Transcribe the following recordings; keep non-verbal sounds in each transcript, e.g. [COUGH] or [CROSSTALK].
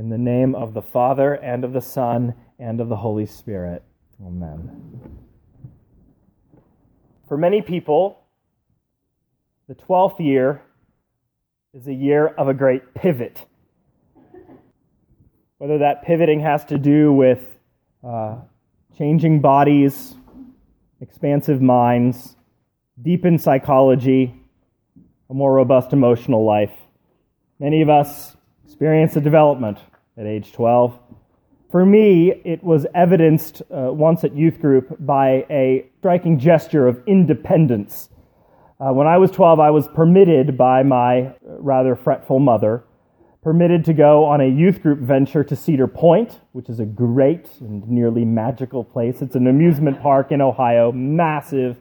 In the name of the Father, and of the Son, and of the Holy Spirit. Amen. For many people, the 12th year is a year of a great pivot. Whether that pivoting has to do with uh, changing bodies, expansive minds, deepened psychology, a more robust emotional life. Many of us experience a development at age 12. For me, it was evidenced uh, once at youth group by a striking gesture of independence. Uh, when I was 12, I was permitted by my rather fretful mother, permitted to go on a youth group venture to Cedar Point, which is a great and nearly magical place. It's an amusement park in Ohio, massive,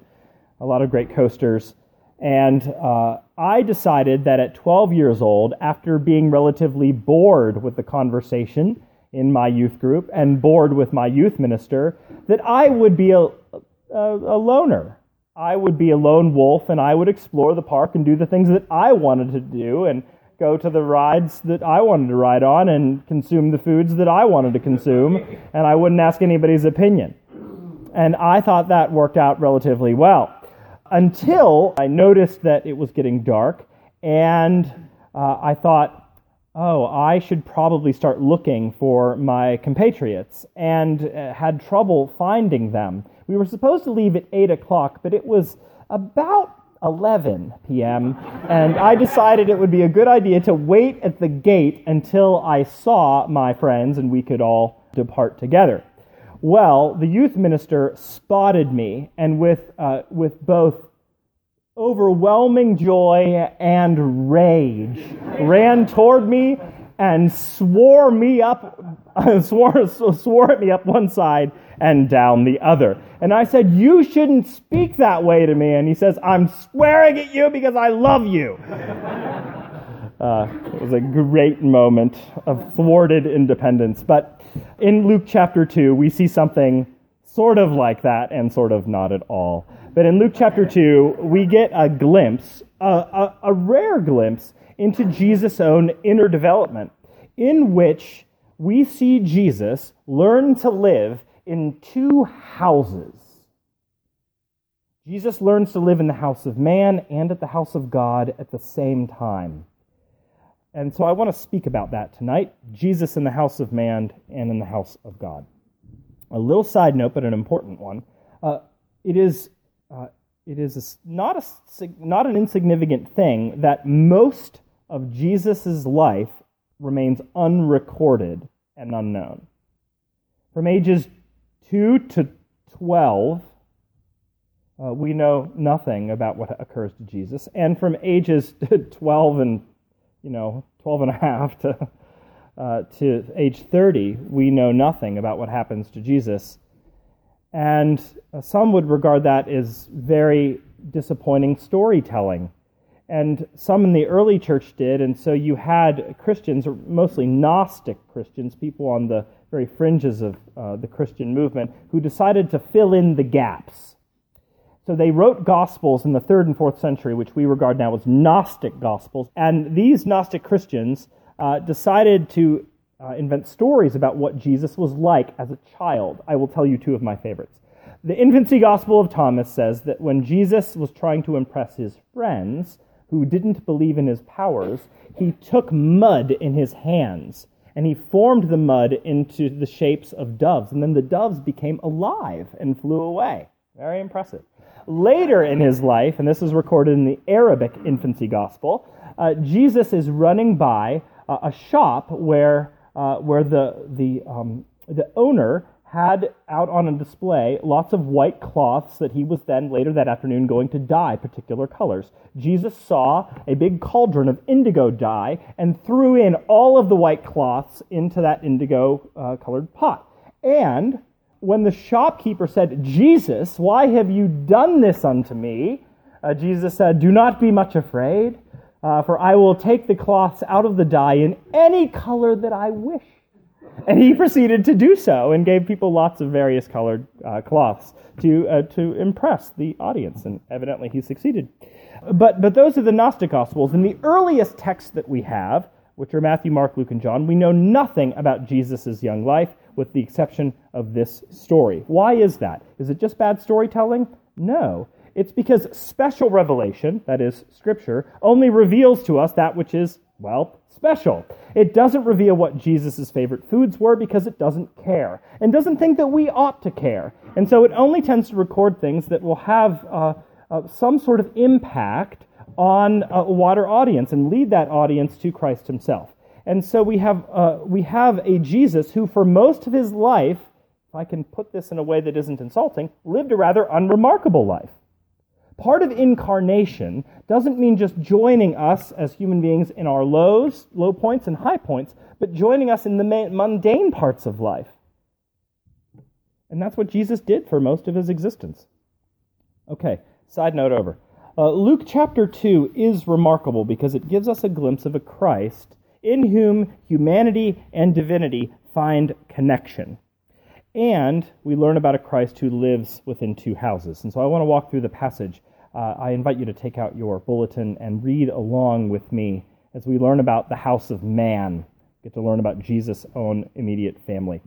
a lot of great coasters. And uh, I decided that at 12 years old, after being relatively bored with the conversation in my youth group and bored with my youth minister, that I would be a, a, a loner. I would be a lone wolf and I would explore the park and do the things that I wanted to do and go to the rides that I wanted to ride on and consume the foods that I wanted to consume, and I wouldn't ask anybody's opinion. And I thought that worked out relatively well until I noticed that it was getting dark, and uh, I thought, oh, I should probably start looking for my compatriots, and uh, had trouble finding them. We were supposed to leave at 8 o'clock, but it was about 11 p.m., and I decided it would be a good idea to wait at the gate until I saw my friends and we could all depart together. Well, the youth minister spotted me, and with, uh, with both overwhelming joy and rage, ran toward me and swore me up, [LAUGHS] swore, swore at me up one side and down the other. And I said, You shouldn't speak that way to me. And he says, I'm swearing at you because I love you. [LAUGHS] Uh, it was a great moment of thwarted independence. But in Luke chapter 2, we see something sort of like that and sort of not at all. But in Luke chapter 2, we get a glimpse, a, a, a rare glimpse, into Jesus' own inner development, in which we see Jesus learn to live in two houses. Jesus learns to live in the house of man and at the house of God at the same time. And so I want to speak about that tonight Jesus in the house of man and in the house of God. A little side note, but an important one. Uh, it is, uh, it is a, not, a, not an insignificant thing that most of Jesus' life remains unrecorded and unknown. From ages 2 to 12, uh, we know nothing about what occurs to Jesus. And from ages [LAUGHS] 12 and you know, 12 and a half to, uh, to age 30, we know nothing about what happens to Jesus. And uh, some would regard that as very disappointing storytelling. And some in the early church did, and so you had Christians, mostly Gnostic Christians, people on the very fringes of uh, the Christian movement, who decided to fill in the gaps so they wrote Gospels in the third and fourth century, which we regard now as Gnostic Gospels. And these Gnostic Christians uh, decided to uh, invent stories about what Jesus was like as a child. I will tell you two of my favorites. The Infancy Gospel of Thomas says that when Jesus was trying to impress his friends who didn't believe in his powers, he took mud in his hands and he formed the mud into the shapes of doves. And then the doves became alive and flew away. Very impressive. Later in his life, and this is recorded in the Arabic infancy gospel, uh, Jesus is running by uh, a shop where, uh, where the, the, um, the owner had out on a display lots of white cloths that he was then later that afternoon going to dye particular colors. Jesus saw a big cauldron of indigo dye and threw in all of the white cloths into that indigo uh, colored pot. And when the shopkeeper said, Jesus, why have you done this unto me? Uh, Jesus said, Do not be much afraid, uh, for I will take the cloths out of the dye in any color that I wish. And he proceeded to do so and gave people lots of various colored uh, cloths to, uh, to impress the audience, and evidently he succeeded. But, but those are the Gnostic Gospels. And the earliest texts that we have which are Matthew, Mark, Luke, and John, we know nothing about Jesus' young life, with the exception of this story. Why is that? Is it just bad storytelling? No. It's because special revelation, that is, Scripture, only reveals to us that which is, well, special. It doesn't reveal what Jesus' favorite foods were because it doesn't care and doesn't think that we ought to care. And so it only tends to record things that will have uh, uh, some sort of impact on a wider audience and lead that audience to Christ himself. And so we have, uh, we have a Jesus who, for most of his life, if I can put this in a way that isn't insulting, lived a rather unremarkable life. Part of incarnation doesn't mean just joining us as human beings in our lows, low points, and high points, but joining us in the mundane parts of life. And that's what Jesus did for most of his existence. Okay, side note over. Uh, Luke chapter 2 is remarkable because it gives us a glimpse of a Christ in whom humanity and divinity find connection. And we learn about a Christ who lives within two houses. And so I want to walk through the passage. Uh, I invite you to take out your bulletin and read along with me as we learn about the house of man, get to learn about Jesus' own immediate family.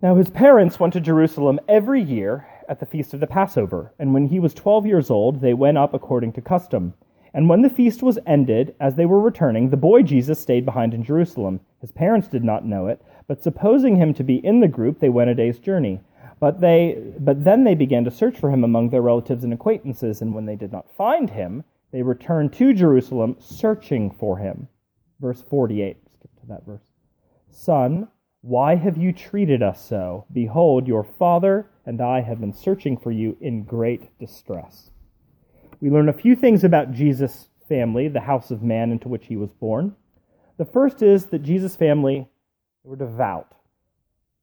Now, his parents went to Jerusalem every year at the feast of the Passover, and when he was twelve years old, they went up according to custom. And when the feast was ended, as they were returning, the boy Jesus stayed behind in Jerusalem. His parents did not know it, but supposing him to be in the group, they went a day's journey. But they but then they began to search for him among their relatives and acquaintances, and when they did not find him, they returned to Jerusalem searching for him. Verse 48. Skip to that verse. Son, why have you treated us so? Behold, your father and I have been searching for you in great distress we learn a few things about Jesus' family, the house of man into which he was born. The first is that Jesus' family were devout.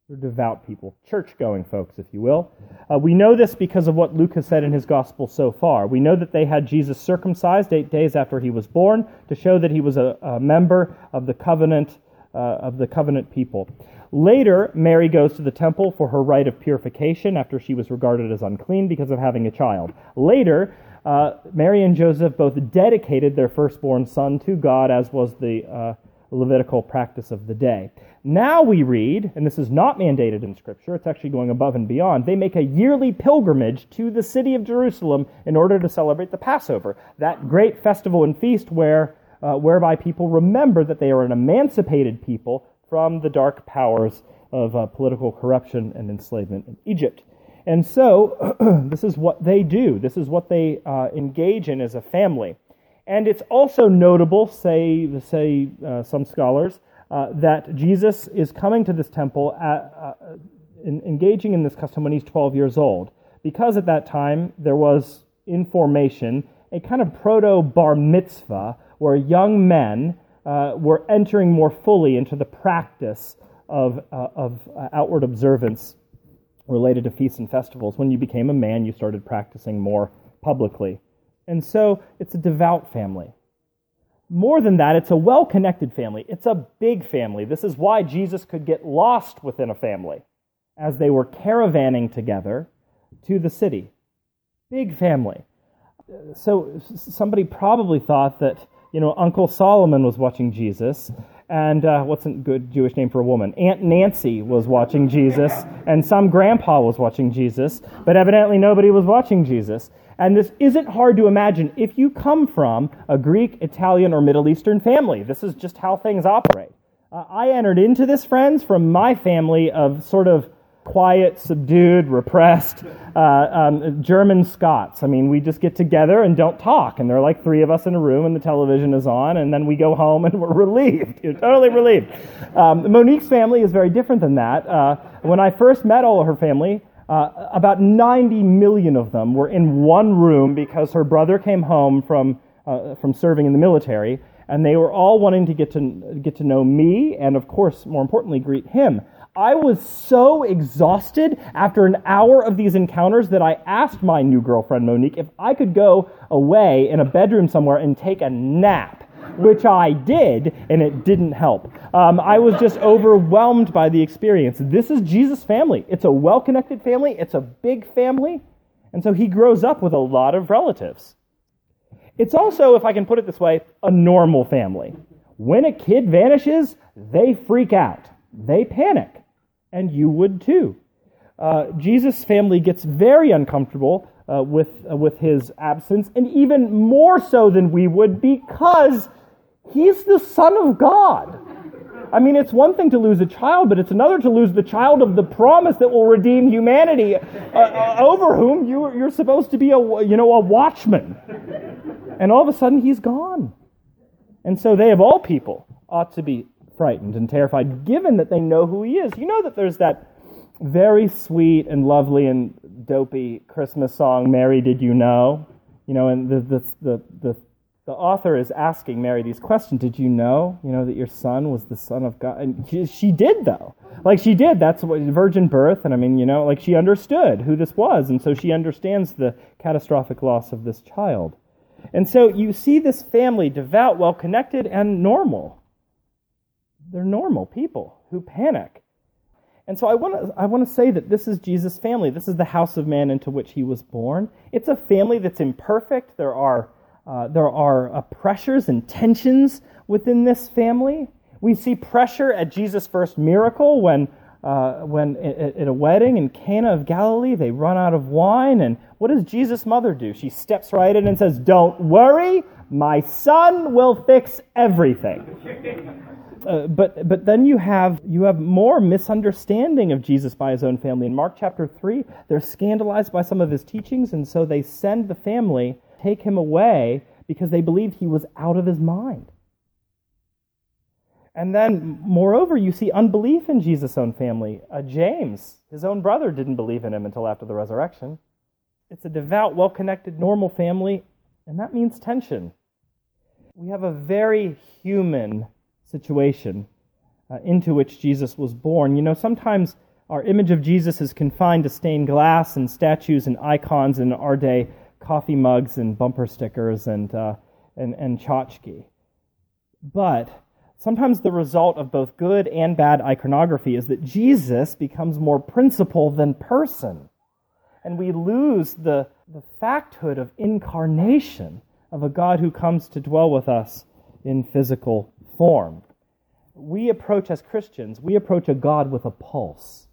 They're devout people, church going folks, if you will. Uh, we know this because of what Luke has said in his gospel so far. We know that they had Jesus circumcised eight days after he was born to show that he was a, a member of the covenant uh, of the covenant people. Later, Mary goes to the temple for her rite of purification after she was regarded as unclean because of having a child. Later, uh, Mary and Joseph both dedicated their firstborn son to God, as was the uh, Levitical practice of the day. Now we read, and this is not mandated in Scripture, it's actually going above and beyond, they make a yearly pilgrimage to the city of Jerusalem in order to celebrate the Passover, that great festival and feast where, uh, whereby people remember that they are an emancipated people from the dark powers of uh, political corruption and enslavement in Egypt. And so, [CLEARS THROAT] this is what they do. This is what they uh, engage in as a family. And it's also notable, say, say uh, some scholars, uh, that Jesus is coming to this temple, at, uh, in, engaging in this custom when he's 12 years old. Because at that time, there was in formation a kind of proto bar mitzvah where young men uh, were entering more fully into the practice of, uh, of outward observance related to feasts and festivals. When you became a man, you started practicing more publicly. And so it's a devout family. More than that, it's a well connected family. It's a big family. This is why Jesus could get lost within a family as they were caravanning together to the city. Big family. So somebody probably thought that, you know, Uncle Solomon was watching Jesus and uh, what's a good Jewish name for a woman? Aunt Nancy was watching Jesus, and some grandpa was watching Jesus, but evidently nobody was watching Jesus. And this isn't hard to imagine if you come from a Greek, Italian, or Middle Eastern family. This is just how things operate. Uh, I entered into this, friends, from my family of sort of quiet, subdued, repressed uh, um, German Scots. I mean, we just get together and don't talk, and there are like three of us in a room, and the television is on, and then we go home and [LAUGHS] we're relieved, You're totally relieved. Um, Monique's family is very different than that. Uh, when I first met all of her family, uh, about 90 million of them were in one room because her brother came home from, uh, from serving in the military, and they were all wanting to get to get to know me, and of course, more importantly, greet him. I was so exhausted after an hour of these encounters that I asked my new girlfriend, Monique, if I could go away in a bedroom somewhere and take a nap, which I did, and it didn't help. Um, I was just overwhelmed by the experience. This is Jesus' family. It's a well connected family, it's a big family, and so he grows up with a lot of relatives. It's also, if I can put it this way, a normal family. when a kid vanishes, they freak out, they panic, and you would too. Uh, Jesus' family gets very uncomfortable uh, with, uh, with his absence, and even more so than we would because he's the Son of God. I mean, it's one thing to lose a child, but it's another to lose the child of the promise that will redeem humanity, uh, uh, over whom you, you're supposed to be a, you know, a watchman. And all of a sudden, he's gone. And so they, of all people, ought to be frightened and terrified, given that they know who he is. You know that there's that very sweet and lovely and dopey Christmas song, Mary, Did You Know? You know, and the, the, the, the, the author is asking Mary these questions. Did you know, you know, that your son was the son of God? And she, she did, though. Like, she did. That's what virgin birth. And I mean, you know, like she understood who this was. And so she understands the catastrophic loss of this child. And so you see this family, devout, well connected, and normal. They're normal people who panic and so I want to I want to say that this is Jesus' family. This is the house of man into which he was born. It's a family that's imperfect. There are uh, there are uh, pressures and tensions within this family. We see pressure at Jesus' first miracle when uh, when at, a wedding in Cana of Galilee they run out of wine, and what does Jesus' mother do? She steps right in and says, "Don't worry, my son will fix everything." Uh, but but then you have you have more misunderstanding of Jesus by his own family. In Mark chapter three, they're scandalized by some of his teachings, and so they send the family take him away because they believed he was out of his mind. And then, moreover, you see unbelief in Jesus' own family. Uh, James, his own brother, didn't believe in him until after the resurrection. It's a devout, well connected, normal family, and that means tension. We have a very human situation uh, into which Jesus was born. You know, sometimes our image of Jesus is confined to stained glass and statues and icons in our day coffee mugs and bumper stickers and, uh, and, and tchotchke. But sometimes the result of both good and bad iconography is that Jesus becomes more principle than person. And we lose the, the facthood of incarnation of a God who comes to dwell with us in physical form. We approach, as Christians, we approach a God with a pulse.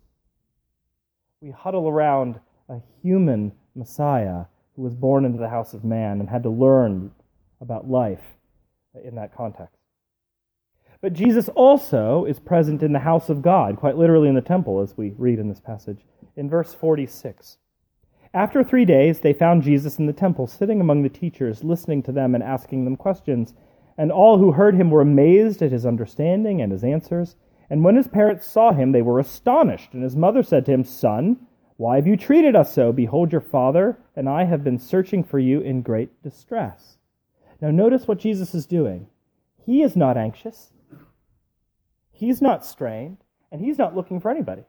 We huddle around a human Messiah who was born into the house of man and had to learn about life in that context. But Jesus also is present in the house of God, quite literally in the temple, as we read in this passage. In verse 46, after three days, they found Jesus in the temple, sitting among the teachers, listening to them and asking them questions. And all who heard him were amazed at his understanding and his answers. And when his parents saw him, they were astonished. And his mother said to him, Son, why have you treated us so? Behold, your father and I have been searching for you in great distress. Now, notice what Jesus is doing. He is not anxious, he's not strained, and he's not looking for anybody.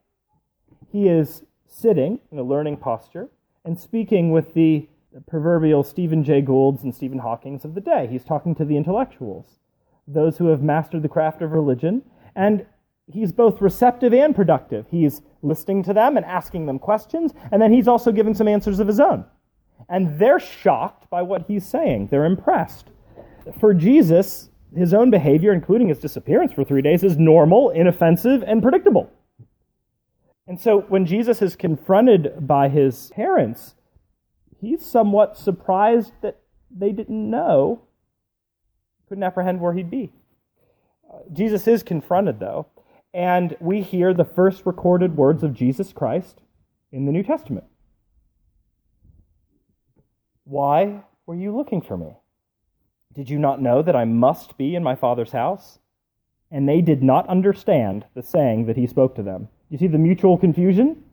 He is sitting in a learning posture and speaking with the proverbial Stephen Jay Goulds and Stephen Hawkings of the day. He's talking to the intellectuals, those who have mastered the craft of religion, and he's both receptive and productive. He's listening to them and asking them questions, and then he's also giving some answers of his own. And they're shocked by what he's saying, they're impressed. For Jesus, his own behavior, including his disappearance for three days, is normal, inoffensive, and predictable. And so when Jesus is confronted by his parents, he's somewhat surprised that they didn't know, couldn't apprehend where he'd be. Jesus is confronted, though, and we hear the first recorded words of Jesus Christ in the New Testament. Why were you looking for me? Did you not know that I must be in my Father's house? And they did not understand the saying that he spoke to them. You see the mutual confusion?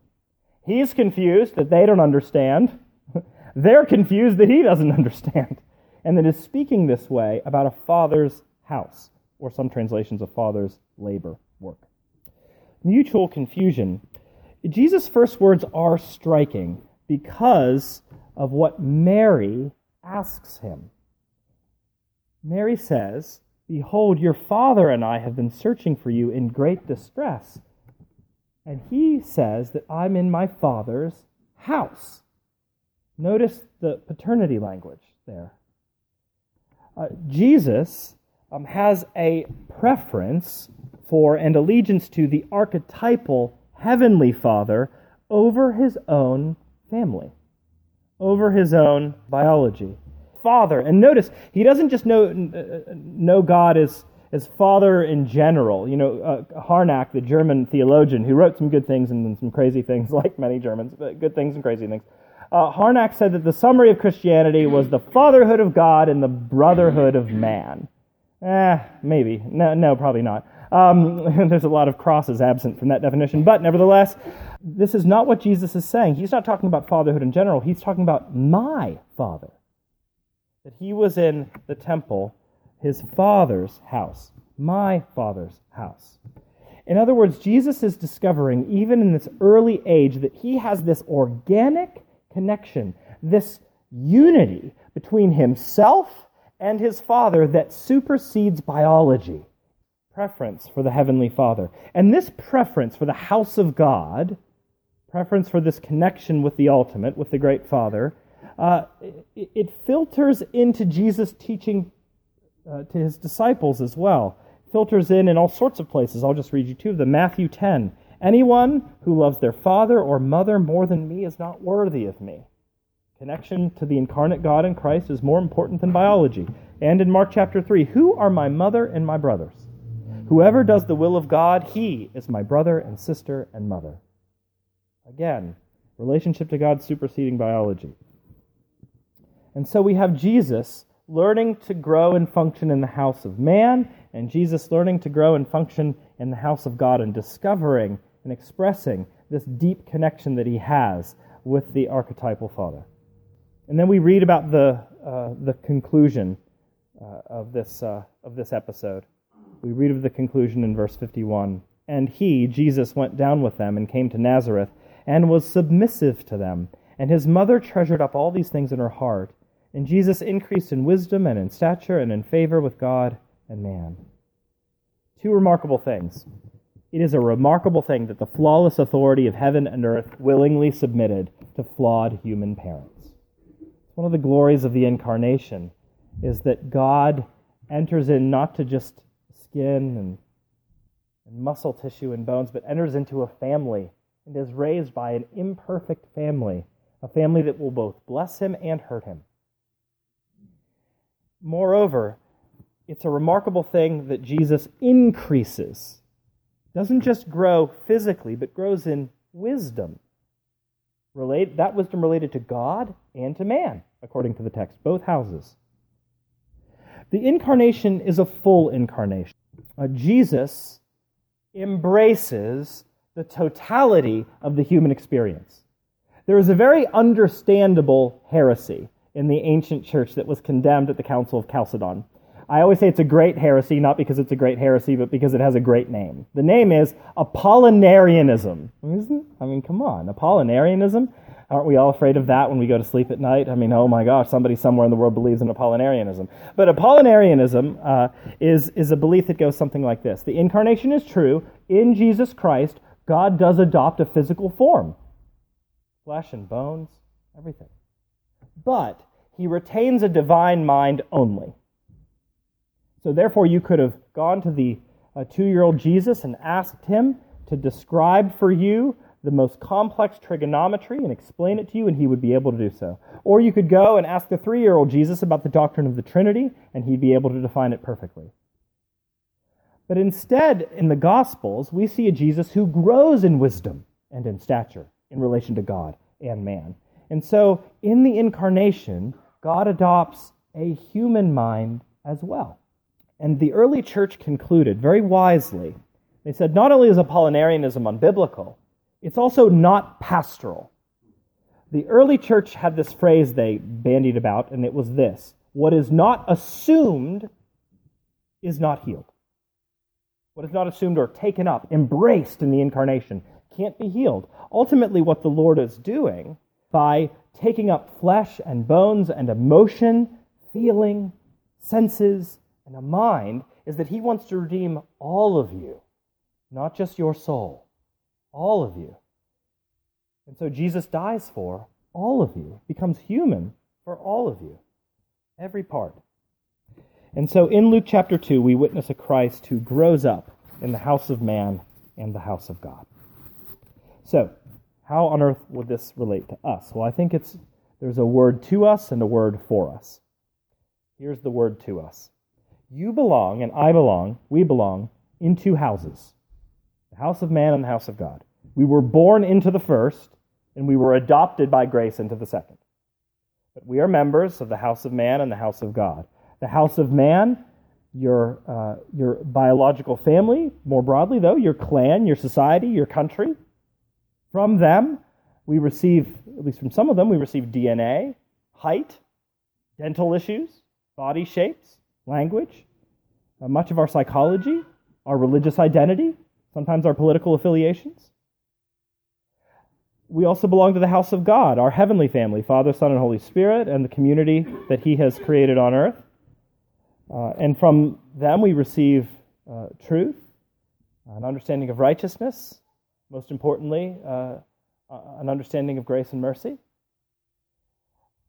He's confused that they don't understand. [LAUGHS] They're confused that he doesn't [LAUGHS] understand and that is speaking this way about a father's house, or some translations, of father's labor work. Mutual confusion. Jesus' first words are striking because of what Mary asks him. Mary says, Behold, your father and I have been searching for you in great distress. And he says that I'm in my father's house. Notice the paternity language there. Uh, Jesus um, has a preference for and allegiance to the archetypal heavenly Father over his own family, over his own biology. Father, and notice he doesn't just know uh, know God as as Father in general. You know, uh, Harnack, the German theologian, who wrote some good things and then some crazy things, [LAUGHS] like many Germans, but good things and crazy things. Uh, Harnack said that the summary of Christianity was the fatherhood of God and the brotherhood of man. Eh, maybe. No, no probably not. Um, [LAUGHS] there's a lot of crosses absent from that definition, but nevertheless, this is not what Jesus is saying. He's not talking about fatherhood in general. He's talking about my father. That he was in the temple, his father's house, my father's house. In other words, Jesus is discovering, even in this early age, that he has this organic connection, this unity between himself and his Father that supersedes biology. Preference for the Heavenly Father. And this preference for the house of God, preference for this connection with the ultimate, with the great Father, uh, it, it, filters into Jesus' teaching uh, to his disciples as well. Filters in in all sorts of places. I'll just read you two of them. Matthew 10. Anyone who loves their father or mother more than me is not worthy of me. Connection to the incarnate God in Christ is more important than biology. And in Mark chapter 3, who are my mother and my brothers? Whoever does the will of God, he is my brother and sister and mother. Again, relationship to God superseding biology. And so we have Jesus learning to grow and function in the house of man, and Jesus learning to grow and function in the house of God and discovering and expressing this deep connection that he has with the archetypal Father. And then we read about the, uh, the conclusion uh, of, this, uh, of this episode. We read of the conclusion in verse 51. And he, Jesus, went down with them and came to Nazareth and was submissive to them. And his mother treasured up all these things in her heart. And Jesus increased in wisdom and in stature and in favor with God and man. Two remarkable things. It is a remarkable thing that the flawless authority of heaven and earth willingly submitted to flawed human parents. One of the glories of the incarnation is that God enters in not to just skin and, and muscle tissue and bones, but enters into a family and is raised by an imperfect family, a family that will both bless him and hurt him. Moreover, it's a remarkable thing that Jesus increases doesn't just grow physically, but grows in wisdom. Relate, that wisdom related to God and to man, according to the text, both houses. The incarnation is a full incarnation. Uh, Jesus embraces the totality of the human experience. There is a very understandable heresy in the ancient church that was condemned at the Council of Chalcedon. I always say it's a great heresy, not because it's a great heresy, but because it has a great name. The name is Apollinarianism. I mean, come on, Apollinarianism? Aren't we all afraid of that when we go to sleep at night? I mean, oh my gosh, somebody somewhere in the world believes in Apollinarianism. But Apollinarianism uh, is, is a belief that goes something like this The incarnation is true. In Jesus Christ, God does adopt a physical form flesh and bones, everything. But he retains a divine mind only. So, therefore, you could have gone to the uh, two year old Jesus and asked him to describe for you the most complex trigonometry and explain it to you, and he would be able to do so. Or you could go and ask the three year old Jesus about the doctrine of the Trinity, and he'd be able to define it perfectly. But instead, in the Gospels, we see a Jesus who grows in wisdom and in stature in relation to God and man. And so, in the incarnation, God adopts a human mind as well. And the early church concluded very wisely. They said not only is Apollinarianism unbiblical, it's also not pastoral. The early church had this phrase they bandied about, and it was this What is not assumed is not healed. What is not assumed or taken up, embraced in the incarnation, can't be healed. Ultimately, what the Lord is doing by taking up flesh and bones and emotion, feeling, senses, and a mind is that he wants to redeem all of you, not just your soul, all of you. And so Jesus dies for all of you, becomes human for all of you, every part. And so in Luke chapter 2, we witness a Christ who grows up in the house of man and the house of God. So, how on earth would this relate to us? Well, I think it's there's a word to us and a word for us. Here's the word to us. You belong and I belong, we belong in two houses. The house of man and the house of God. We were born into the first and we were adopted by grace into the second. But we are members of the house of man and the house of God. The house of man, your, uh, your biological family, more broadly, though, your clan, your society, your country. From them, we receive, at least from some of them, we receive DNA, height, dental issues, body shapes, language, uh, much of our psychology, our religious identity, sometimes our political affiliations. We also belong to the house of God, our heavenly family, Father, Son, and Holy Spirit, and the community that He has created on earth. Uh, and from them we receive uh, truth, an understanding of righteousness, most importantly, uh, an understanding of grace and mercy.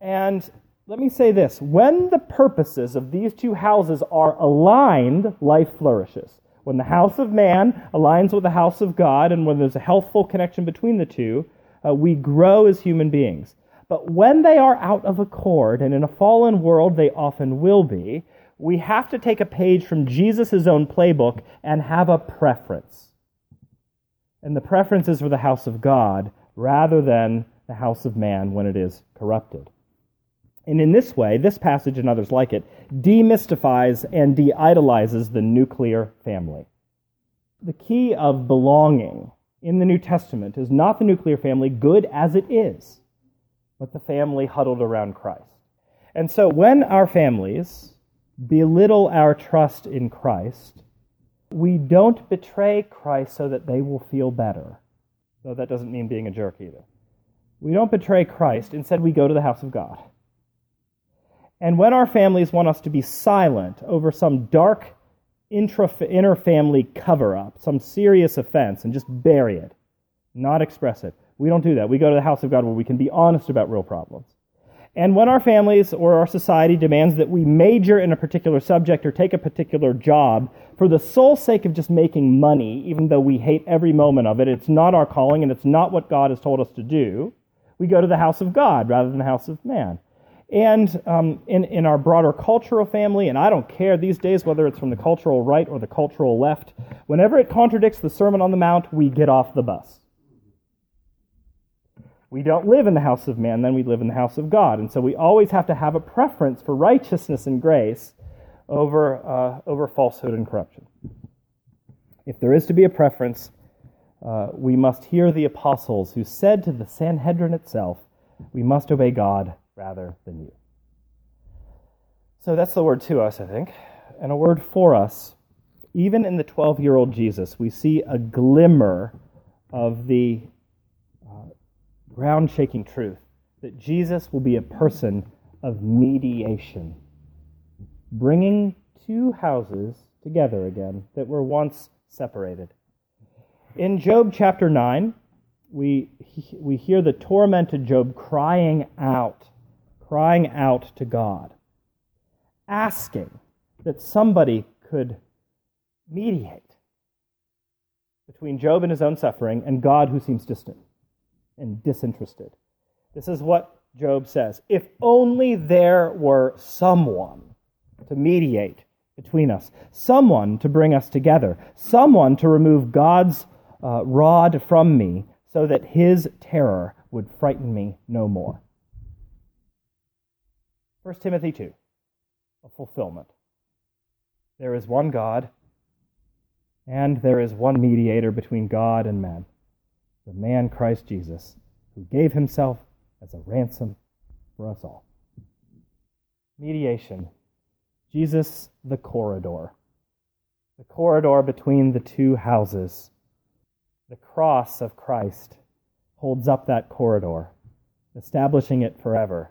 And let me say this when the purposes of these two houses are aligned, life flourishes. When the house of man aligns with the house of God, and when there's a healthful connection between the two, uh, we grow as human beings. But when they are out of accord, and in a fallen world they often will be, we have to take a page from Jesus' own playbook and have a preference. And the preference is for the house of God rather than the house of man when it is corrupted. And in this way, this passage and others like it demystifies and de idolizes the nuclear family. The key of belonging in the New Testament is not the nuclear family, good as it is, but the family huddled around Christ. And so when our families belittle our trust in Christ, we don't betray Christ so that they will feel better. Though that doesn't mean being a jerk either. We don't betray Christ. Instead, we go to the house of God. And when our families want us to be silent over some dark intra, inner family cover up, some serious offense, and just bury it, not express it, we don't do that. We go to the house of God where we can be honest about real problems. And when our families or our society demands that we major in a particular subject or take a particular job for the sole sake of just making money, even though we hate every moment of it, it's not our calling and it's not what God has told us to do, we go to the house of God rather than the house of man. And um, in, in our broader cultural family, and I don't care these days whether it's from the cultural right or the cultural left, whenever it contradicts the Sermon on the Mount, we get off the bus we don't live in the house of man, then we live in the house of God. And so we always have to have a preference for righteousness and grace over, uh, over falsehood and corruption. If there is to be a preference, uh, we must hear the apostles who said to the Sanhedrin itself, We must obey God rather than you. So that's the word to us, I think. And a word for us. Even in the 12 year old Jesus, we see a glimmer of the ground shaking truth that Jesus will be a person of mediation, bringing two houses together again that were once separated. In Job chapter 9, we, we hear the tormented Job crying out, crying out to God, asking that somebody could mediate between Job and his own suffering and God who seems distant and disinterested. This is what Job says. If only there were someone to mediate between us, someone to bring us together, someone to remove God's uh, rod from me so that his terror would frighten me no more. 1 Timothy 2, a fulfillment. There is one God, and there is one mediator between God and man the man Christ Jesus, who gave himself as a ransom for us all. Mediation. Jesus, the corridor. The corridor between the two houses. The cross of Christ holds up that corridor, establishing it forever,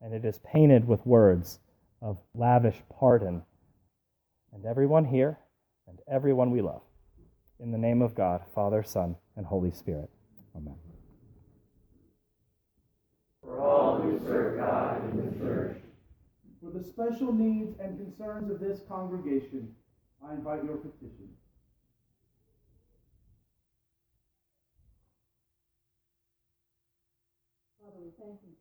and it is painted with words of lavish pardon. And everyone here and everyone we love. In the name of God, Father, Son, and Holy Spirit. Amen. For all who serve God in the church, for the special needs and concerns of this congregation. I invite your petition. Father, we thank you